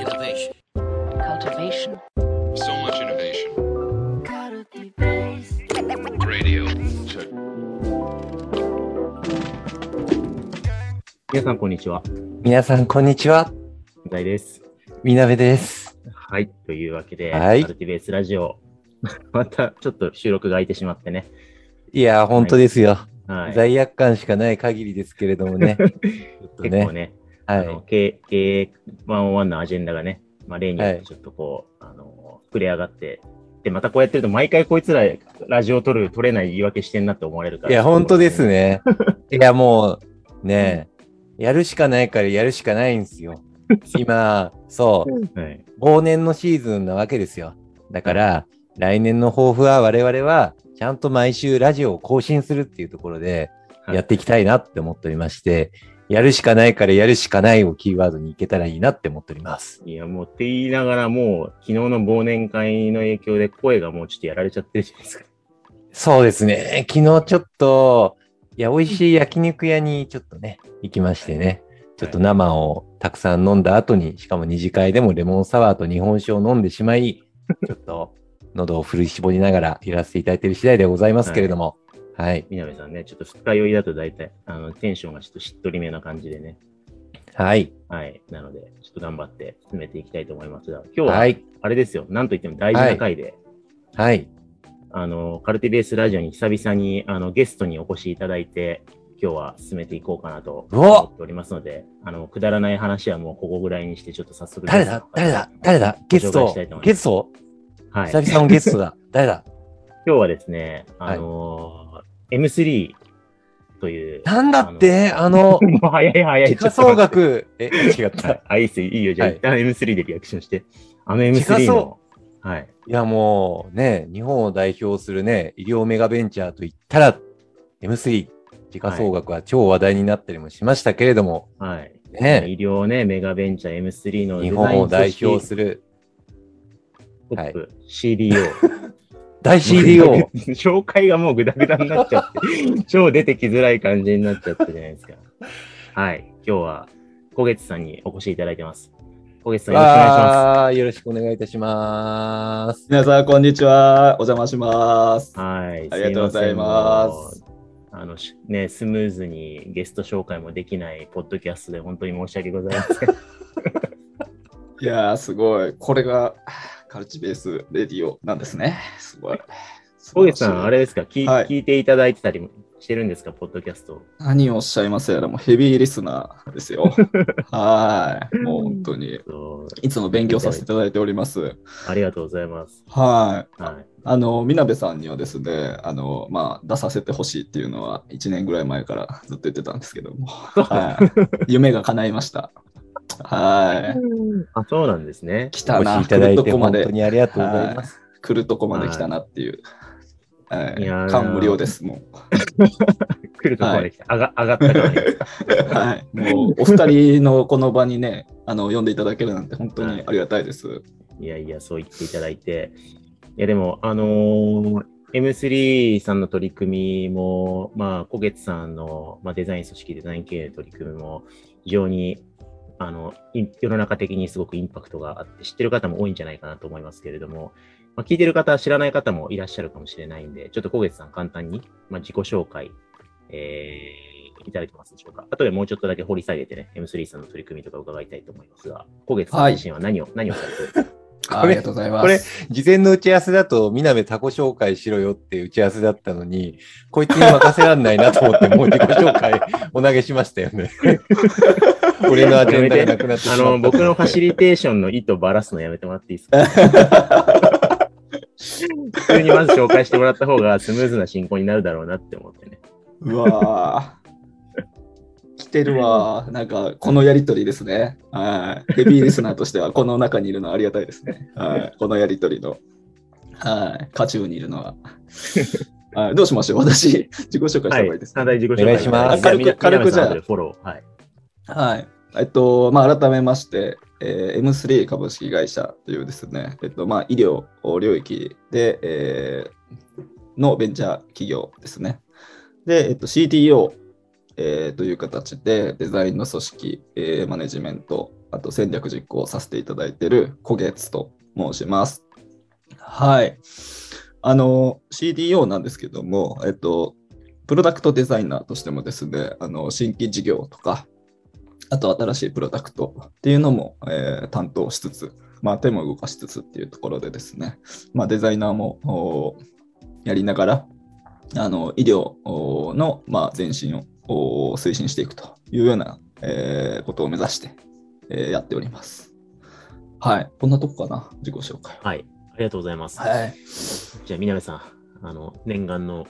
Innovation. cultivation, So much innovation. Radio. Check. 皆さん、こんにちは。皆さん、こんにちは。大です。みなべです。はい。というわけで、はいカルティベースラジオ、またちょっと収録が空いてしまってね。いや、本当ですよ。はい。罪悪感しかない限りですけれどもね。ちょっと結構ね、あの、は経経営101のアジェンダがね、まあ、例によっはいてちょっとこう、あの、膨れ上がって、で、またこうやってると、毎回こいつらラジオ撮る、撮れない言い訳してんなって思われるかい。ら。いや、本当です。ね。いや、もう、ねやるしかないからやるしかないんですよ。今、そう、はい。忘年のシーズンなわけですよ。だから、来年の抱負は我々は、ちゃんと毎週ラジオを更新するっていうところで、はいやっていきたいなって思っておりまして、やるしかないからやるしかないをキーワードにいけたらいいなって思っております。いや、もうって言いながら、もう、昨日の忘年会の影響で声がもうちょっとやられちゃってるじゃないですか。そうですね。昨日ちょっと、いや、美味しい焼肉屋にちょっとね、行きましてね。ちょっと生をたくさん飲んだ後に、しかも二次会でもレモンサワーと日本酒を飲んでしまい、ちょっと喉を振り絞りながらいらせていただいている次第でございますけれども。はい。みなべさんね、ちょっと二日酔いだと大体、あの、テンションがちょっとしっとりめな感じでね。はい。はい。なので、ちょっと頑張って進めていきたいと思いますが、今日は、はい。あれですよ、なんといっても大事な回で、はい。あの、カルティベースラジオに久々に、あの、ゲストにお越しいただいて、今日は進めていこうかなと思っておりますので、あの、くだらない話はもうここぐらいにして、ちょっと早速。誰だ？誰だ？誰だ？ゲストゲスト？はい。久々のゲストだ。誰だ？今日はですね、あのー M3 という。なんだって？あの、もう早い早い。時価総額、え、違っはいた。あ、いいっすよ、いいよ。じゃあ、はい一旦 M3 でリアクションして。あの時価 M3 総の。はい。いやもうね、日本を代表するね、医療メガベンチャーといったら、M3、時価総額は超話題になったりもしましたけれども、はい。ね、医療ね、メガベンチャー M3 の日本を代表するるトップ、CDO。大 CDO。紹介がもうグダグダになっちゃって、超出てきづらい感じになっちゃったじゃないですか。はい。今日は、小月さんにお越しいただいてます。小月さんよろしくお願いしまあーよろしくお願いいたします。皆さん、こんにちは。お邪魔しますす。。はい。ありがとうございますあの、しね、スムーズにゲスト紹介もできないポッドキャストで本当に申し訳ございません。いやー、すごい。これがカルチベースレディオなんですね。すごい。小月さん、あれですか？聞,、はい聞いていただいてたりもしてるんですか？ポッドキャスト。何をおっしゃいます？やら、もうヘビーリスナーですよ。はい。もう本当に。いつも勉強させていただいております。ありがとうございます。はい。はい。あの、みなべさんにはですね、あの、まあ、出させてほしいっていうのは1年ぐらい前からずっと言ってたんですけども、はい。夢が叶いました。はい。あ、そうなんですね。来たな。いただい来るて本当とこまで。にありがとうございます。来るとこまで来たなっていう。はいい感無量です、も 来るとこまで来た。上が上がったから。はい。もう、お二人のこの場にね、あの、呼んでいただけるなんて本当にありがたいです。いやいや、そう言っていただいて。いや、でも、あのー M3 さんの取り組みも、まあ、小月さんの、まあ、デザイン組織、デザイン経営の取り組みも、非常に、あの、世の中的にすごくインパクトがあって、知ってる方も多いんじゃないかなと思いますけれども、まあ、聞いてる方、知らない方もいらっしゃるかもしれないんで、ちょっと小月さん簡単に、まあ、自己紹介、えー、いただけますでしょうか。あとでもうちょっとだけ掘り下げてね、M3 さんの取り組みとか伺いたいと思いますが、小月さん自身は何を、何をされてるありがとうございます。これ、事前の打ち合わせだと、みなべタコ紹介しろよって打ち合わせだったのに、こいつに任せらんないなと思って、もう自己紹介 お投げしましたよね。俺のアジェンダがなくなってしまった。あの、僕のファシリテーションの意図ばらすのやめてもらっていいですか？普通にまず紹介してもらった方がスムーズな進行になるだろうなって思ってね。うわー来てるわー。なんか、このやりとりですね。はい。ヘビーリスナーとしては、この中にいるのはありがたいですね。はい。このやりとりの、はい。渦中にいるのは。はい、どうしましょう？私、自己紹介したはい方がいいです。か、単体自己紹介お願いします軽く軽くじゃあフォロー。はい。はい。えっと、まあ、改めまして、えー M3 株式会社というですね、えっと、まあ、医療領域で、えーのベンチャー企業ですね。で、えっと、CTO、えーという形でデザインの組織、えーマネジメントあと戦略実行させていただいている小月と申します。はい。あの、CDO なんですけども、えっと、プロダクトデザイナーとしてもですね、あの新規事業とか、あと新しいプロダクトっていうのも、えー担当しつつ、まあ、手も動かしつつっていうところでですね、まあ、デザイナーもやりながら、あの医療の、まあ、前進をお推進していくというような、えーことを目指して、えーやっております。はい。こんなとこかな、自己紹介は。はい。ありがとうございます。はい。じゃあ、みなべさん、あの、念願の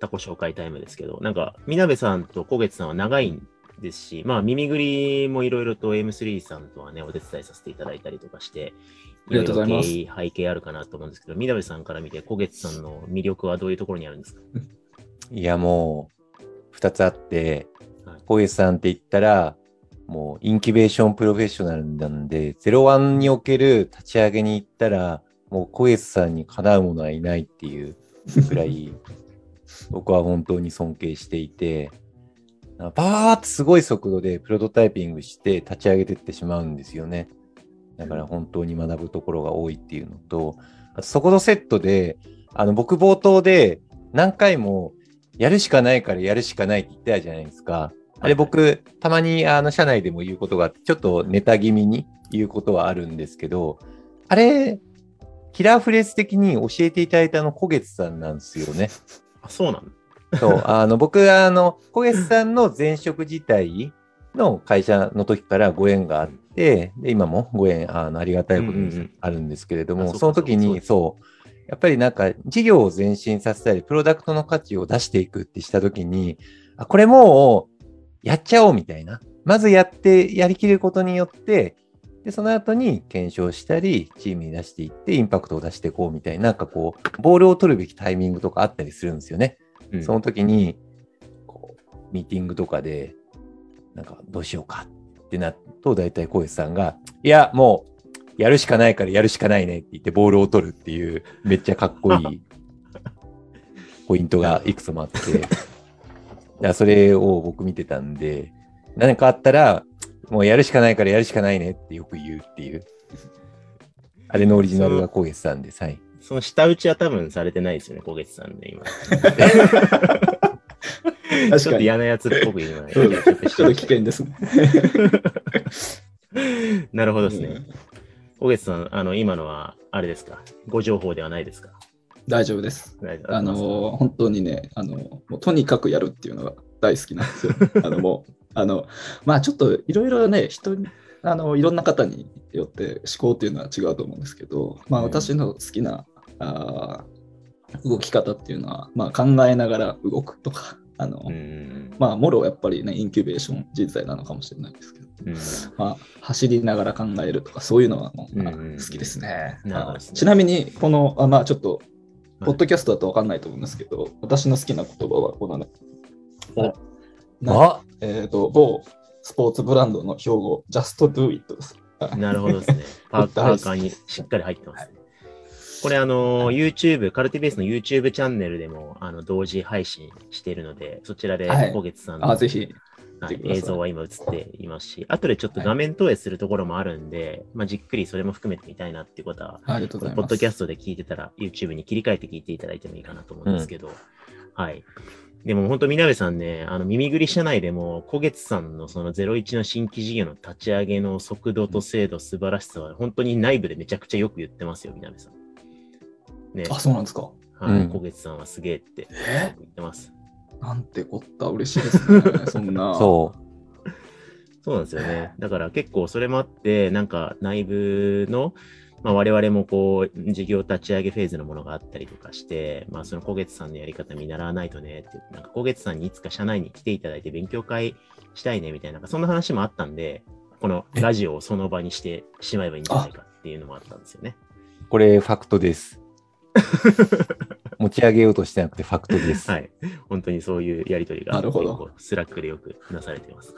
タコ紹介タイムですけど、なんか、みなべさんと小月さんは長いんですし、まあ、耳ぐりもいろいろと M3 さんとはね、お手伝いさせていただいたりとかして、ありがとうございますろろ経緯背景あるかなと思うんですけど、みなべさんから見て、小月さんの魅力はどういうところにあるんですか？いや、もう、二つあってはい、小石さんって言ったら、もう、インキュベーションプロフェッショナルなんで、01における立ち上げに行ったら、もう小石さんにかなう者はいないっていうくらい、僕は本当に尊敬していて、バーってすごい速度でプロトタイピングして立ち上げていってしまうんですよね。だから本当に学ぶところが多いっていうのと、そことセットで、あの僕冒頭で何回もやるしかないからやるしかないって言ってたじゃないですか。あれ僕、たまにあの社内でも言うことがあって、ちょっとネタ気味に言うことはあるんですけど、あれ、キラーフレーズ的に教えていただいたあの小月さんなんですよね。あ、そうなの？そう、あの、僕、あの、小月さんの前職自体の会社の時からご縁があって、で今もご縁、あの、ありがたいことうんうんうん。にあるんですけれども、あそうかその時に、そう、やっぱりなんか、事業を前進させたり、プロダクトの価値を出していくってした時に、あ、これもう、やっちゃおうみたいな。まずやって、やりきることによって、で、その後に検証したり、チームに出していって、インパクトを出していこうみたいな、なんかこう、ボールを取るべきタイミングとかあったりするんですよね。うんその時に、こう、ミーティングとかで、なんか、どうしようかってなると、大体、小石さんが、いや、もう、やるしかないからやるしかないねって言って、ボールを取るっていう、めっちゃかっこいい ポイントがいくつもあって、だそれを僕見てたんで、何かあったら、もうやるしかないからやるしかないねってよく言うっていう。あれのオリジナルが小石さんです。はい。その下打ちは多分されてないですよね、小月さんね、今。確ちょっと嫌なやつっぽく言うのね。うんちょっと危険ですね。なるほどですね。小月さん、あの、今のは、あれですか？ご情報ではないですか？大丈夫です。あの、本当にね、あの、もうとにかくやるっていうのが大好きなんですよ。あの、もう、あの、まあちょっといろいろね、人に、あの、いろんな方によって思考っていうのは違うと思うんですけど、まあうん私の好きな、あー動き方っていうのは、まあ考えながら動くとか、あの、うん。まあ、もろやっぱりね、インキュベーション人材なのかもしれないですけど、うん。まあ、走りながら考えるとか、そういうのはもう、うんあ好きですね。ちなみに、この、あまあ、ちょっと、はい。ポッドキャストだと分かんないと思うんですけど、私の好きな言葉は、このね、あ。えっ、と、某スポーツブランドの標語、Just Do It です。なるほどですね。パーカーにしっかり入ってます。ね。これ、あの、YouTube、カルティベースの YouTube チャンネルでも、あの、同時配信しているので、そちらでは月さんの、あ、ぜひ。はい映像は今映っていますし、後でちょっと画面投影するところもあるんで、まあ、じっくりそれも含めてみたいなっていうことは、と。ポッドキャストで聞いてたら、YouTube に切り替えて聞いていただいてもいいかなと思うんですけど、はい。でも本当、みなべさんね、あの、耳ぐり社内でも、小月さんのその01の新規事業の立ち上げの速度と精度、素晴らしさは、本当に内部でめちゃくちゃよく言ってますよ、みなべさん。ね、あ、そうなんですか？はい、うん小月さんはすげえってえ言ってます。なんてこった、嬉しいですね。そんな。そう。そうなんですよね。だから結構それもあって、なんか内部の、まあ、我々もこう、事業立ち上げフェーズのものがあったりとかして、まあ、その小月さんのやり方見習わないとねってなんか小月さんにいつか社内に来ていただいて勉強会したいねみたいな、なんかそんな話もあったんで、このラジオをその場にしてしまえばいいんじゃないかっていうのもあったんですよね。これ、ファクトです。持ち上げようとしてなくてファクトです。はい。本当にそういうやりとりがなるほど Slack でよくなされています。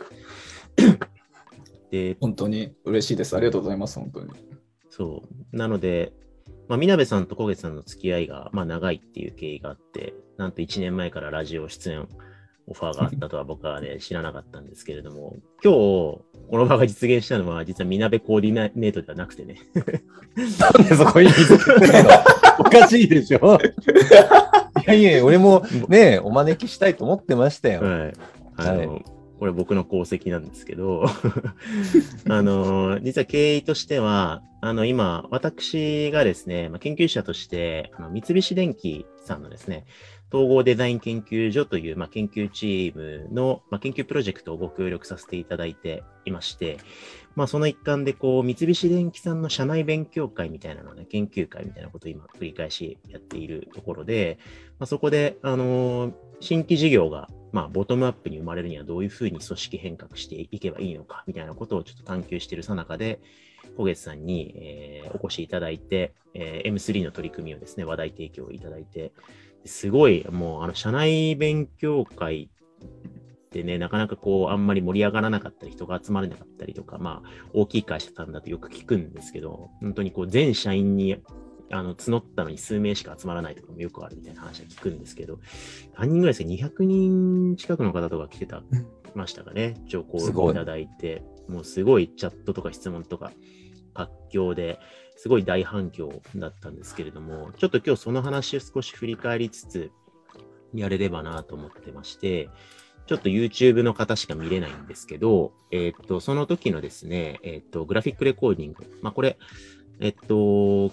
で、本当に嬉しいです。ありがとうございます、本当に。そう。なので、まあ、みなべさんと小月さんの付き合いが、まあ、長いっていう経緯があって、なんと1年前からラジオ出演オファーがあったとは僕はね、知らなかったんですけれども、今日、この場が実現したのは、実はみなべコーディネートではなくてね。なんでそこに水くの？おかしいでしょいやいや、俺もね、お招きしたいと思ってましたよ。はい。あの、これ僕の功績なんですけど、あの、実は経緯としては、あの、今、私がですね、まあ、研究者として、あの三菱電機さんのですね、統合デザイン研究所という、まあ、研究チームの、まあ、研究プロジェクトをご協力させていただいていまして、まあ、その一環で、こう、三菱電機さんの社内勉強会みたいなのね、研究会みたいなことを今、繰り返しやっているところで、まあ、そこで、あのー新規事業が、まあ、ボトムアップに生まれるにはどういうふうに組織変革していけばいいのか、みたいなことをちょっと探求しているさなかで、小月さんに、えーお越しいただいて、えー M3 の取り組みをですね、話題提供いただいて、すごい、もう、あの、社内勉強会ってね、なかなかこう、あんまり盛り上がらなかったり、人が集まれなかったりとか、まあ、大きい会社さんだとよく聞くんですけど、本当にこう、全社員に、あの、募ったのに数名しか集まらないとかもよくあるみたいな話は聞くんですけど、何人ぐらいですか ?200 人近くの方とか来てた、ましたかね？情報をいただいて、もうすごいチャットとか質問とか、活況で、すごい大反響だったんですけれども、ちょっと今日その話を少し振り返りつつ、やれればなと思ってまして、ちょっと YouTube の方しか見れないんですけど、えーっと、その時のですね、えーっと、グラフィックレコーディング。まあ、これ、えっと、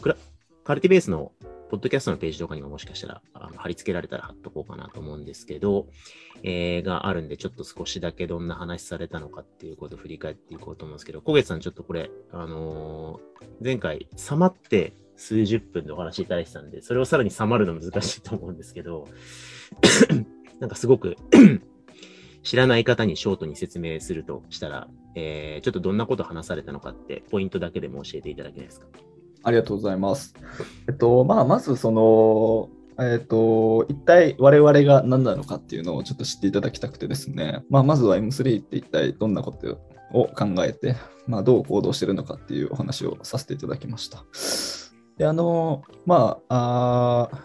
カルティベースのポッドキャストのページとかにももしかしたら貼り付けられたら貼っとこうかなと思うんですけど、えーがあるんで、ちょっと少しだけどんな話されたのかっていうことを振り返っていこうと思うんですけど、小月さん、ちょっとこれ、あのー前回、さまって数十分でお話しいただいてたんで、それをさらにさまるの難しいと思うんですけど、なんかすごく知らない方にショートに説明するとしたら、えーちょっとどんなこと話されたのかって、ポイントだけでも教えていただけないですか？ありがとうございます。えっと、まあ、まずその、えっと、一体我々が何なのかっていうのをちょっと知っていただきたくてですね、まあ、まずは M3 って一体どんなことを考えて、まあ、どう行動してるのかっていうお話をさせていただきました。で、あの、まあ、あ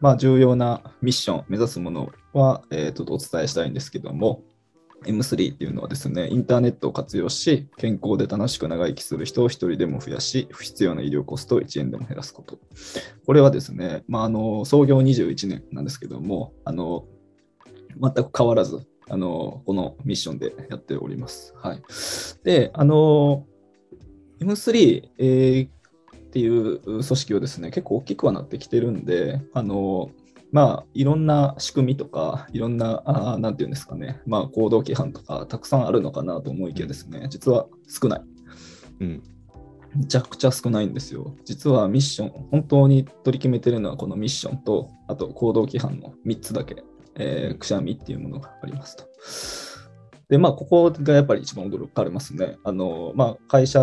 まあ、重要なミッション、目指すものは、えー、とお伝えしたいんですけども、M3 っていうのはですね、インターネットを活用し、健康で楽しく長生きする人を一人でも増やし、不必要な医療コストを1円でも減らすこと。これはですね、まあ、あの創業21年なんですけども、あの全く変わらず、あのこのミッションでやっております。はい、で、あの M3、えーっていう組織はですね、結構大きくはなってきてるんで、あのまあ、いろんな仕組みとか、いろんな、あーなんていうんですかね、まあ、行動規範とか、たくさんあるのかなと思いきやですね、実は少ない。うん。めちゃくちゃ少ないんですよ。実はミッション、本当に取り決めてるのはこのミッションと、あと行動規範の3つだけ、えーくしゃみっていうものがありますと。で、まあ、ここがやっぱり一番驚かれますね。あの、まあ、会社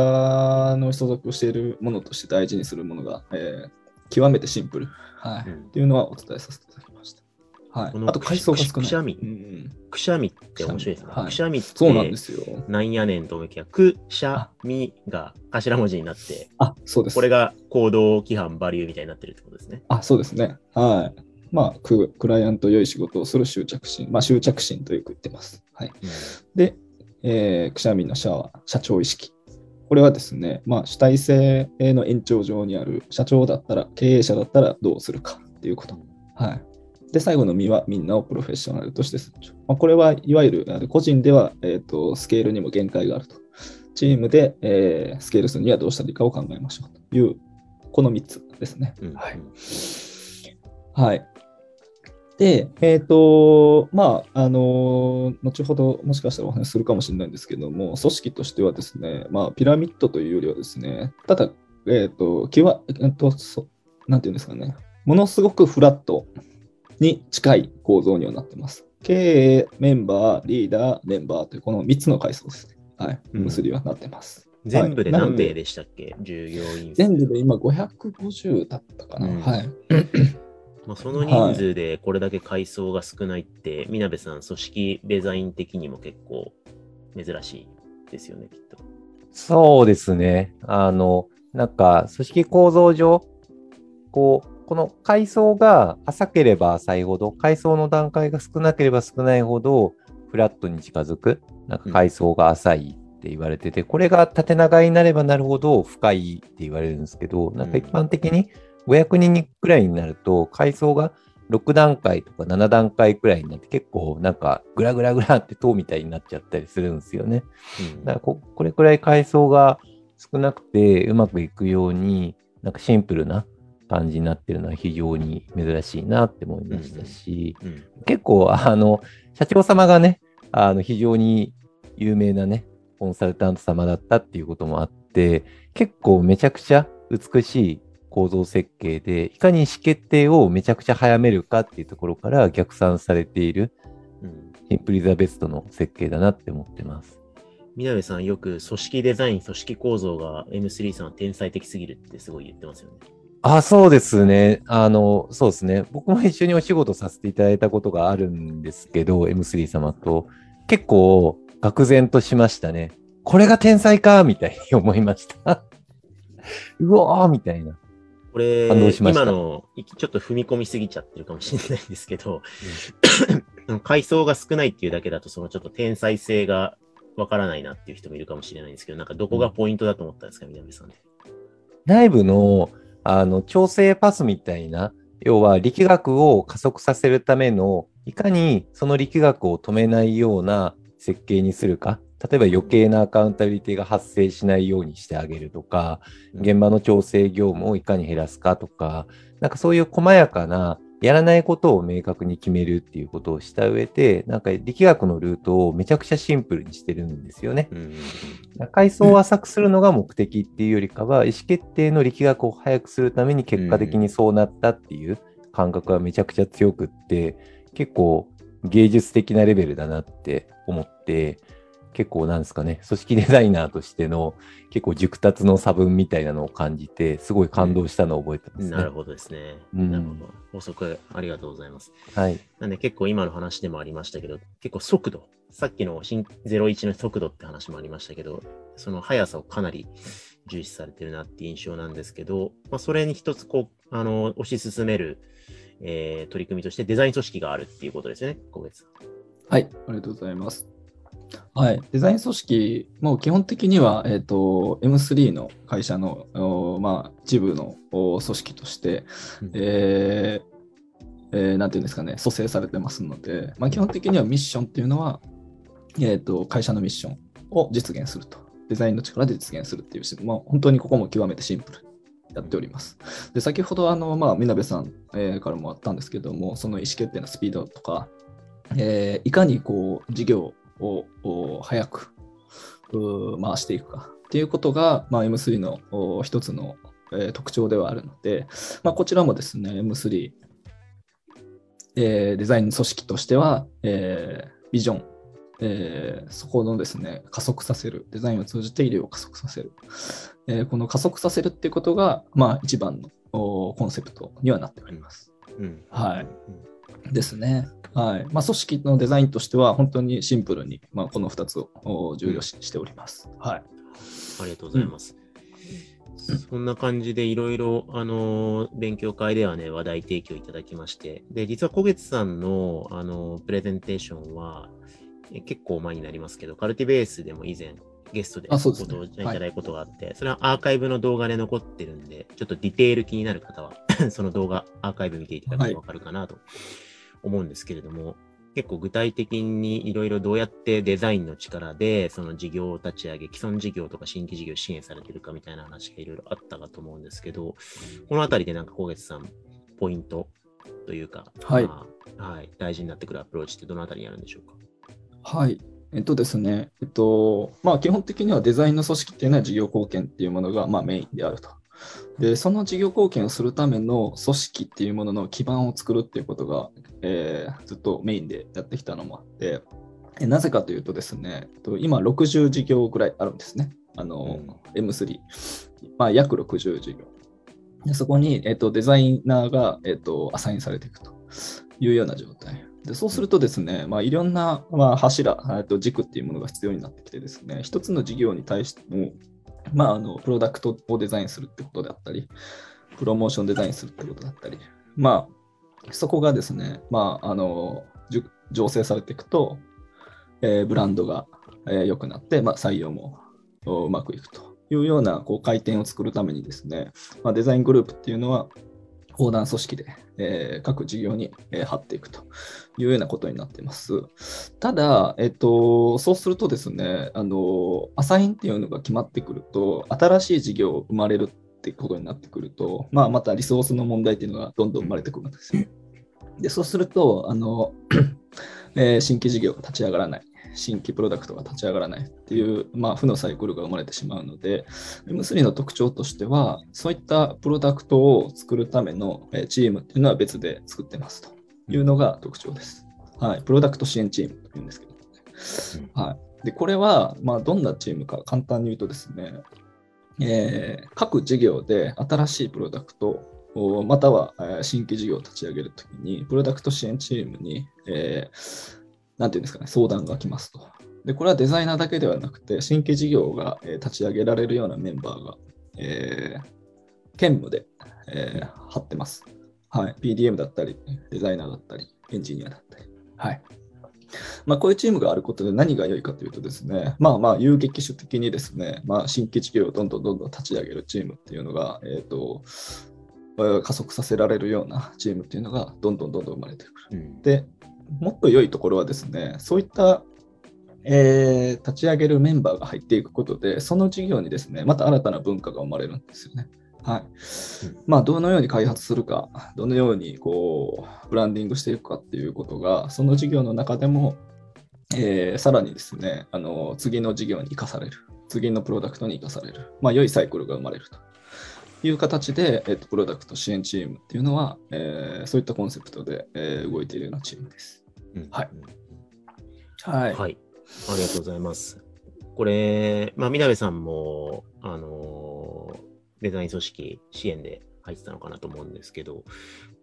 の所属しているものとして大事にするものが、えー極めてシンプル、はいうんっていうのはお伝えさせていただきました。はいあと、階層が少ない。くしゃみうんうんくしゃみって面白いですね。はいくしゃみって、そうなんですよ。なんやねんと思いきや、くしゃみが頭文字になって、あ、そうです。これが行動規範バリューみたいになってるってことですね。あ、そうですね。はい。まあ、ククライアント良い仕事をする執着心。まあ、執着心とよく言ってます。はい。で、えー、くしゃみの社は社長意識。これはですね、まあ、主体性の延長上にある社長だったら、経営者だったらどうするかっていうこと。はい。で、最後のみはみんなをプロフェッショナルとして成長。まあ、これはいわゆる個人では、えーとスケールにも限界があると。チームで、えースケールするにはどうしたらいいかを考えましょうという、この3つですね。うんはいはい。で、えっ、と、まあ、あの後ほどもしかしたらお話しするかもしれないんですけども、組織としてはですね、まあ、ピラミッドというよりはですね、ただ、えっ、と、きわ、えっ、と、そなんていうんですかね、ものすごくフラットに近い構造にはなってます。経営、メンバー、リーダー、メンバーというこの3つの階層ですね。はい。うん結びはなってます。全部で何名でしたっけ、従業員数全部で今550だったかな。うんはい。まあ、その人数でこれだけ階層が少ないって、みなべさん、組織デザイン的にも結構珍しいですよね、きっと。そうですね。あの、なんか、組織構造上、こう、この階層が浅ければ浅いほど、階層の段階が少なければ少ないほど、フラットに近づく、なんか階層が浅いって言われてて、これが縦長になればなるほど深いって言われるんですけど、なんか一般的に500人くらいになると、階層が6段階とか7段階くらいになって結構なんかグラグラグラって塔みたいになっちゃったりするんですよね。うんだからここれくらい階層が少なくてうまくいくように、なんかシンプルな感じになってるのは非常に珍しいなって思いましたし、うん結構あの、社長様がね、あの非常に有名なね、コンサルタント様だったっていうこともあって、結構めちゃくちゃ美しい構造設計で、いかに意思決定をめちゃくちゃ早めるかっていうところから逆算されている、うんシンプリザベストの設計だなって思ってます。南さんよく組織デザイン、組織構造が M3 さんは天才的すぎるってすごい言ってますよね。あ、そうですね。あの、そうですね。僕も一緒にお仕事させていただいたことがあるんですけど、M3 様と。結構、愕然としましたね。これが天才かみたいに思いました。うわーみたいな。これ、しました今の、いちょっと踏み込みすぎちゃってるかもしれないんですけど、階層が少ないっていうだけだと、そのちょっと天才性がわからないなっていう人もいるかもしれないんですけど、なんかどこがポイントだと思ったんですか、南さん。内部の、あの、調整パスみたいな、要は力学を加速させるための、いかにその力学を止めないような設計にするか。例えば余計なアカウンタビリティが発生しないようにしてあげるとか、現場の調整業務をいかに減らすかとか、なんかそういう細やかな、やらないことを明確に決めるっていうことをした上で、なんか力学のルートをめちゃくちゃシンプルにしてるんですよね。うん階層を浅くするのが目的っていうよりかは、意思決定の力学を早くするために結果的にそうなったっていう感覚はめちゃくちゃ強くって、結構芸術的なレベルだなって思って、結構なんですかね、組織デザイナーとしての結構熟達の差分みたいなのを感じて、すごい感動したのを覚えてますね。なるほどですね。うんなるほど。補足ありがとうございます。はい。なんで結構今の話でもありましたけど、結構速度、さっきの新01の速度って話もありましたけど、その速さをかなり重視されてるなっていう印象なんですけど、まあ、それに一つこう、あの、推し進める、えー取り組みとしてデザイン組織があるっていうことですよね、小月さん。はい、ありがとうございます。はい、デザイン組織、もう基本的には、えっと M3 の会社の、おまあ、一部のお組織として、うんえーえーなんていうんですかね、蘇生されてますので、まあ、基本的にはミッションっていうのは、えっと会社のミッションを実現すると。デザインの力で実現するっていうし、まあ、本当にここも極めてシンプルにやっております。で先ほどあの、まあ、みなべさん、えーからもあったんですけども、その意思決定のスピードとか、えーいかにこう事業をを早く回していくかっていうことが、まあ、M3 のお一つの、えー特徴ではあるので、まあ、こちらもですね、M3、えーデザイン組織としては、えービジョン、えーそこのですね、加速させる、デザインを通じて医療を加速させる。えーこの加速させるっていうことが、まあ、一番のおコンセプトにはなっております。うん。はいですね。はい。まあ、組織のデザインとしては、本当にシンプルに、まあ、この2つをお重要視しております。はい。ありがとうございます。そんな感じでいろいろ、あのー勉強会ではね、話題提供いただきまして、で、実は小月さんの、あのープレゼンテーションは、え結構前になりますけど、カルティベースでも以前、ゲストでご登場いただいたことがあって、それはアーカイブの動画で残ってるんで、ちょっとディテール気になる方は、その動画、アーカイブ見ていただくとわかるかなと思うんですけれども、結構具体的にいろいろどうやってデザインの力で、その事業を立ち上げ、既存事業とか新規事業を支援されてるかみたいな話がいろいろあったかと思うんですけど、このあたりでなんか小月さん、ポイントというか、はいまあはい、大事になってくるアプローチってどのあたりにあるんでしょうか？はい。えっとですね、えっと、まあ基本的にはデザインの組織っていうのは事業貢献っていうものがまあメインであると。で、その事業貢献をするための組織っていうものの基盤を作るっていうことが、えーずっとメインでやってきたのもあって、えなぜかというとですね、えっと今60事業ぐらいあるんですね。あの、M3。まあ約60事業。でそこに、えっと、デザイナーが、えっと、アサインされていくというような状態。でそうするとですね、まあ、いろんな、まあ、柱、えっと軸っていうものが必要になってきてですね、一つの事業に対しても、まあ、あのプロダクトをデザインするってことであったり、プロモーションデザインするってことだったり、まあ、そこがですね、まあ、あの、醸成されていくと、えーブランドがえーくなって、まあ、採用もうまくいくというようなこう回転を作るためにですね、まあ、デザイングループっていうのは横断組織で、えー各事業に、えー貼っていくというようなことになっています。ただ、えっと、そうするとですね、あの、アサインっていうのが決まってくると、新しい事業生まれるってことになってくると、まあ、またリソースの問題っていうのがどんどん生まれてくるんですよ。で、そうすると、あの、えー新規事業が立ち上がらない。新規プロダクトが立ち上がらないっていう、まあ、負のサイクルが生まれてしまうので、M3 の特徴としては、そういったプロダクトを作るためのえーチームっていうのは別で作ってますというのが特徴です。はい。プロダクト支援チームというんですけど、はい。で、これは、まあ、どんなチームか簡単に言うとですね、えー各事業で新しいプロダクトをまたはえー新規事業を立ち上げるときに、プロダクト支援チームに、えーなんていうんですかね、相談が来ますと。で、これはデザイナーだけではなくて、新規事業が、えー立ち上げられるようなメンバーが、えー兼務で、えー貼ってます。はい。PDM だったり、デザイナーだったり、エンジニアだったり。はい。まあ、こういうチームがあることで何が良いかというとですね、まあまあ、有激種的にですね、まあ、新規事業をどんどんどんどん立ち上げるチームっていうのが、えっ、と、えー加速させられるようなチームっていうのがどんどんどんどん生まれてくる。うんで、もっと良いところはですね、そういった、えー立ち上げるメンバーが入っていくことで、その事業にですね、また新たな文化が生まれるんですよね。はい。まあ、どのように開発するか、どのようにこう、ブランディングしていくかっていうことが、その事業の中でも、えーさらにですね、あの、次の事業に生かされる。次のプロダクトに生かされる。まあ、良いサイクルが生まれると。いう形で、えっと、プロダクト支援チームっていうのは、えーそういったコンセプトで、えー動いているようなチームです。うんはいははい。ありがとうございます。これ、まあ、みなべさんも、あのーデザイン組織支援で入ってたのかなと思うんですけど、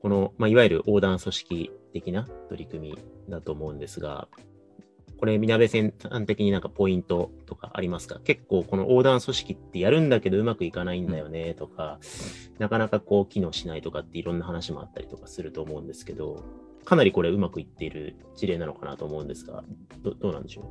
この、まあ、いわゆる横断組織的な取り組みだと思うんですが、これ、みなべさん的になんかポイントとかありますか？結構、この横断組織ってやるんだけどうまくいかないんだよねとか、なかなかこう機能しないとかっていろんな話もあったりとかすると思うんですけど、かなりこれうまくいっている事例なのかなと思うんですが、どどうなんでしょ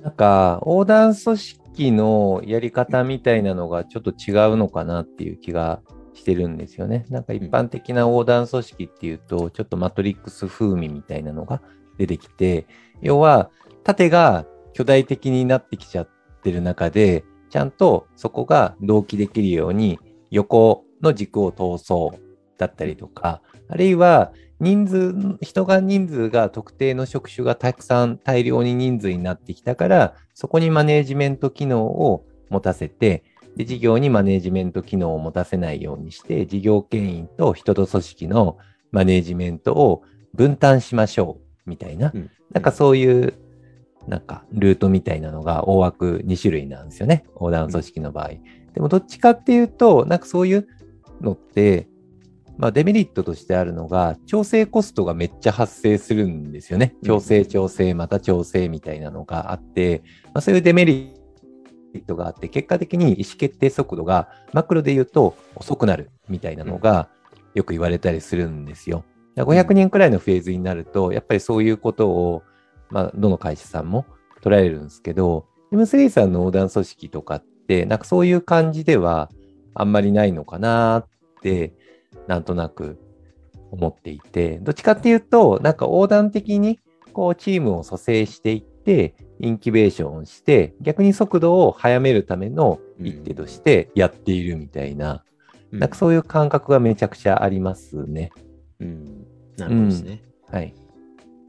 う？なんか、横断組織のやり方みたいなのがちょっと違うのかなっていう気がしてるんですよね。なんか一般的な横断組織っていうと、ちょっとマトリックス風味みたいなのが出てきて、要は縦が巨大的になってきちゃってる中で、ちゃんとそこが同期できるように横の軸を通そうだったりとか、あるいは人数、人が人数が特定の職種がたくさん大量に人数になってきたから、そこにマネージメント機能を持たせて、で、事業にマネージメント機能を持たせないようにして、事業牽引と人と組織のマネージメントを分担しましょう、みたいな。うんなんかそういう、なんかルートみたいなのが大枠2種類なんですよね。横断組織の場合。でもどっちかっていうと、なんかそういうのって、まあデメリットとしてあるのが、調整コストがめっちゃ発生するんですよね。調整、調整、また調整みたいなのがあって、まあそういうデメリットがあって、結果的に意思決定速度がマクロで言うと遅くなるみたいなのがよく言われたりするんですよ。だから500人くらいのフェーズになると、やっぱりそういうことを、まあ、どの会社さんも捉えるんですけど、M3 さんの横断組織とかって、なんかそういう感じではあんまりないのかなって、なんとなく思っていて、どっちかっていうと、なんか横断的にこうチームを蘇生していって、インキュベーションをして、逆に速度を速めるための一手としてやっているみたいな、なんかそういう感覚がめちゃくちゃありますね。うん。なるほどですね。はい。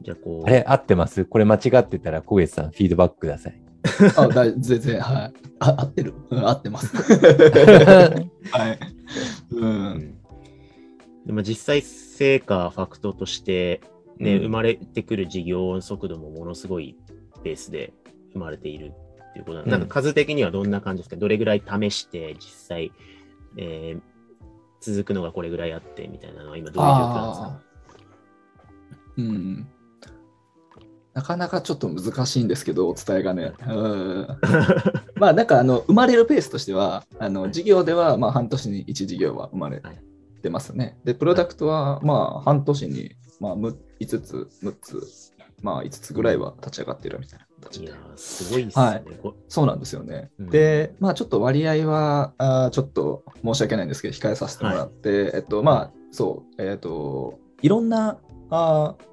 じゃあ、こう。あれ合ってます？これ間違ってたら、小月さん、フィードバックください。あだい全然、はい。あ合ってる、うん合ってます。はい。う。うんんでも実際、成果、ファクトとして、ね、うん生まれてくる事業速度もものすごいペースで生まれているっていうことなうんなんか数的にはどんな感じですか？どれぐらい試して、実際、えー続くのがこれぐらいあってみたいなのは今どういう状況なんですか？なかなかちょっと難しいんですけど、お伝えがね。うんまあ、なんかあの生まれるペースとしては、あの事業ではまあ半年に1事業は生まれてますね。で、プロダクトはまあ半年にまあ5つ、6つ、まあ5つぐらいは立ち上がってるみたいないや。ー、すごいですね。はいこそうなんですよね。うんで、まあちょっと割合は、あーちょっと申し訳ないんですけど、控えさせてもらって、えっと、まあそう、えっと、いろんなあー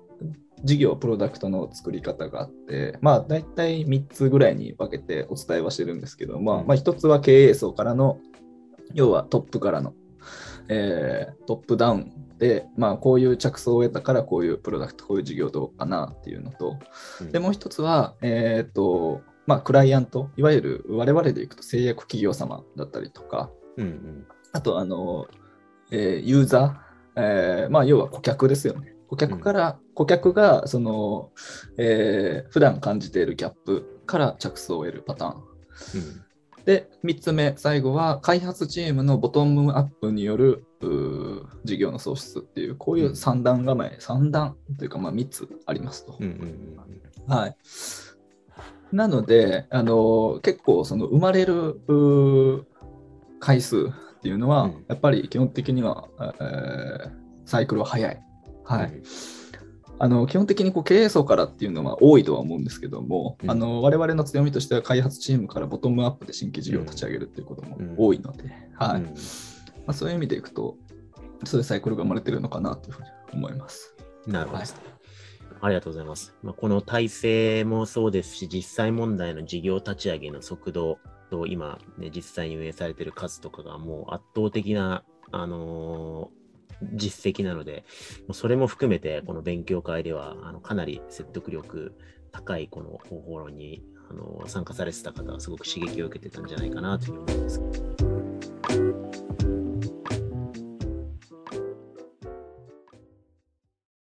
事業、プロダクトの作り方があって、まあ大体3つぐらいに分けてお伝えはしてるんですけど、まあ、うんまあ1つは経営層からの、要はトップからの、えートップダウンで、まあこういう着想を得たからこういうプロダクト、こういう事業どうかなっていうのと、うんで、もう一つは、えっ、と、まあ、クライアント、いわゆる我々でいくと製薬企業様だったりとか、うんうんあと、あの、えーユーザー、えーまあ、要は顧客ですよね。顧客から、顧客が、その、えー普段感じているギャップから着想を得るパターン。うんで、3つ目、最後は開発チームのボトムアップによる事業の創出っていう、こういう3段構え、3段というか、まあ、3つありますと。うんうんはい。なので、あの結構その生まれる回数っていうのは、うんやっぱり基本的には、えーサイクルは早い。はい。うんあの基本的にこう経営層からっていうのは多いとは思うんですけども、うんあの我々の強みとしては開発チームからボトムアップで新規事業を立ち上げるっていうこともうん多いので、はいうんまあ、そういう意味でいくと、そういうサイクルが生まれてるのかなというふうに思います。なるほどはい。ありがとうございます。まあ、この体制もそうですし、実際問題の事業立ち上げの速度と今、ね、実際に運営されている数とかがもう圧倒的な、あのー実績なので、それも含めて、この勉強会ではあのかなり説得力高いこの方法論に、あの参加されてた方はすごく刺激を受けてたんじゃないかなというふうに思います。